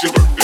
shiver.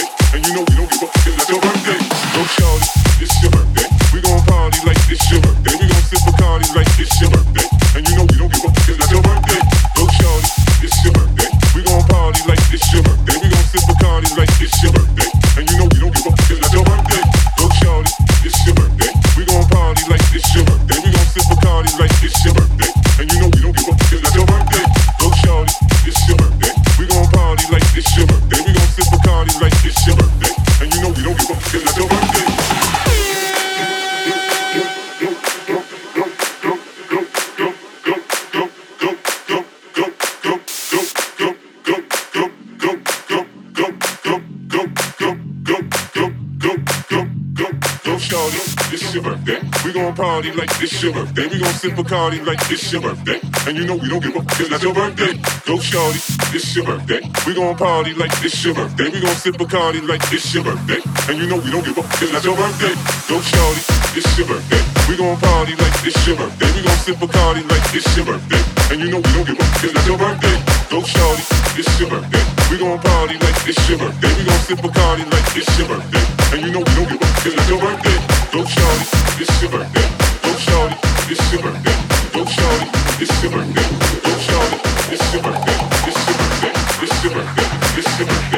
Sip Bacardi like it's your birthday. And you know we don't give up, cause that's your birthday. Go shorty, it's your birthday. We gon' party like it's your birthday. We gon' sip Bacardi like it's your birthday. And you know we don't give up, cause that's your birthday. Go shorty, it's your birthday. We gon' party like it's your birthday. We gon' sip Bacardi like it's your birthday. And you know we don't give up, cause that's your birthday. Go shorty, it's your birthday. We gon' party like it's your birthday. We gon' sip Bacardi like it's your birthday. And you know we don't give up, cause that's your birthday. Go shorty, it's your birthday. It's your birthday.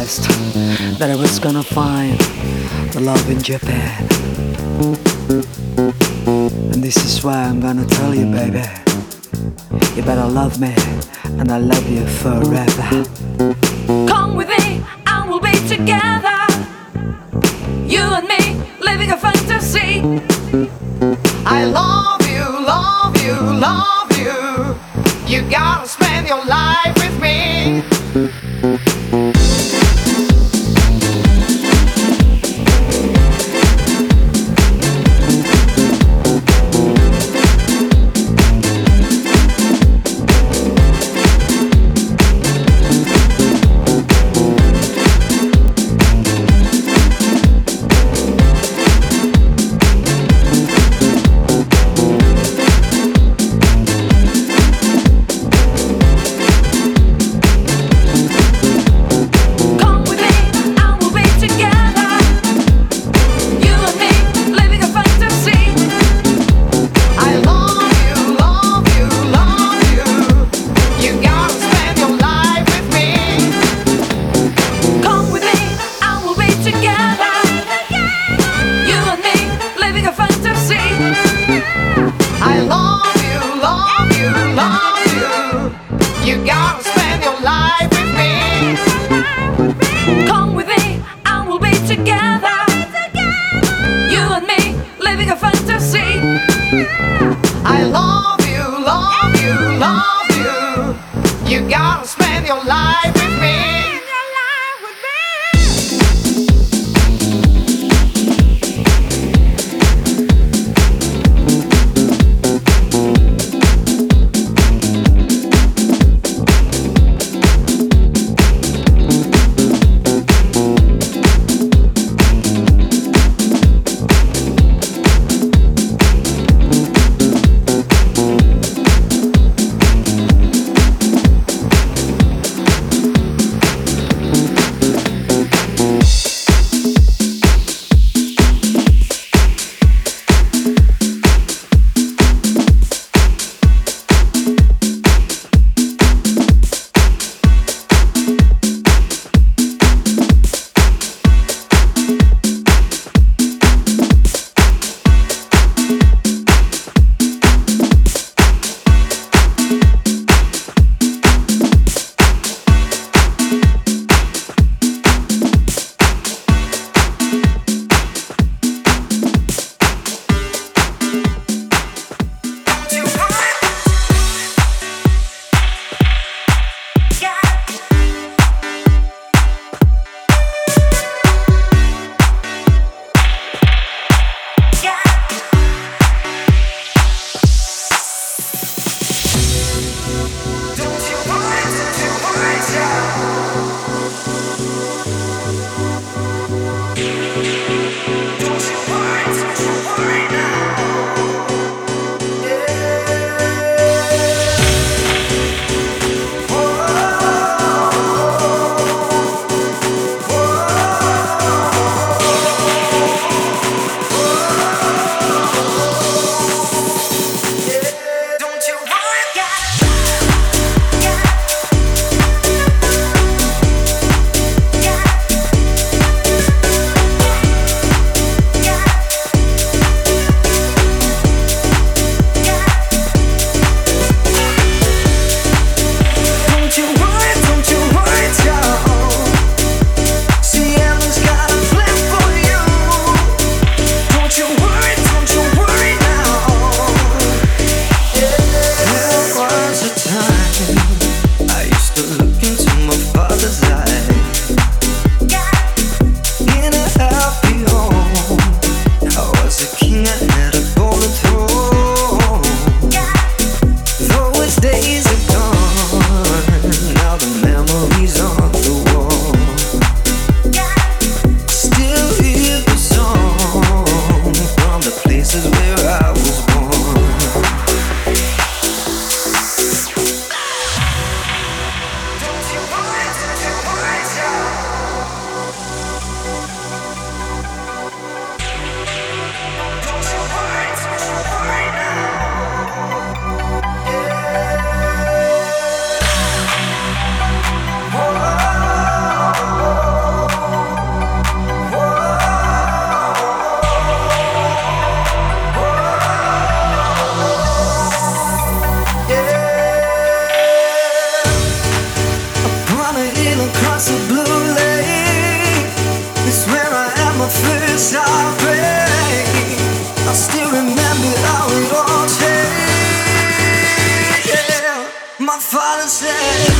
Promised that I was gonna find the love in Japan. And this is why I'm gonna tell you, baby. You better love me, and I love you forever. life with me. remember how it all changed. Yeah. My father said.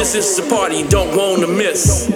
This is the party you don't wanna miss.